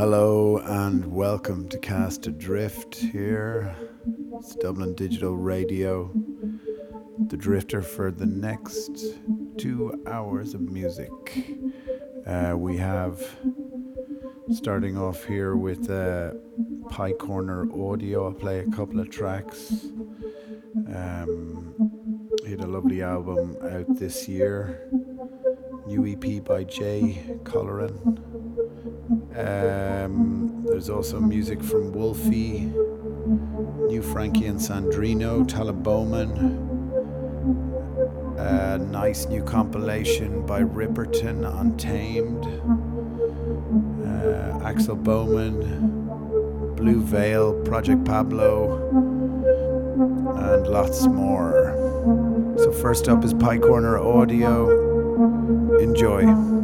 Hello and welcome to Cast Adrift here. It's Dublin Digital Radio. The Drifter for the next two hours of music. Uh, we have starting off here with uh, Pye Corner Audio. I'll play a couple of tracks. Um, he had a lovely album out this year. New EP by Jay Colleran. Um, there's also music from Wolfie, New Frankie and Sandrino, Talaboman. A nice new compilation by Ripperton, Untamed. Uh, Axel Boman, Blue Veil, Project Pablo, and lots more. So, first up is Pye Corner Audio. Enjoy.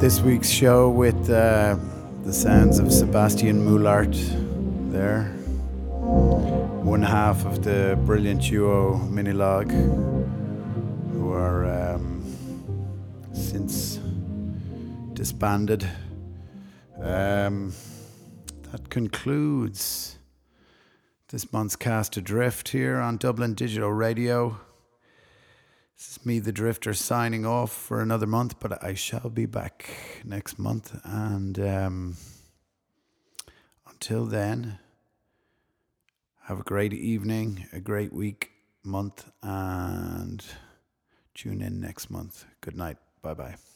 This week's show with uh, the sounds of Sebastian Mullaert there. One half of the brilliant duo Minilogue, who are um, since disbanded. Um, that concludes this month's cast adrift here on Dublin Digital Radio. Me, the Drifter, signing off for another month, but I shall be back next month. And um, until then, have a great evening, a great week, month, and tune in next month. Good night. Bye bye.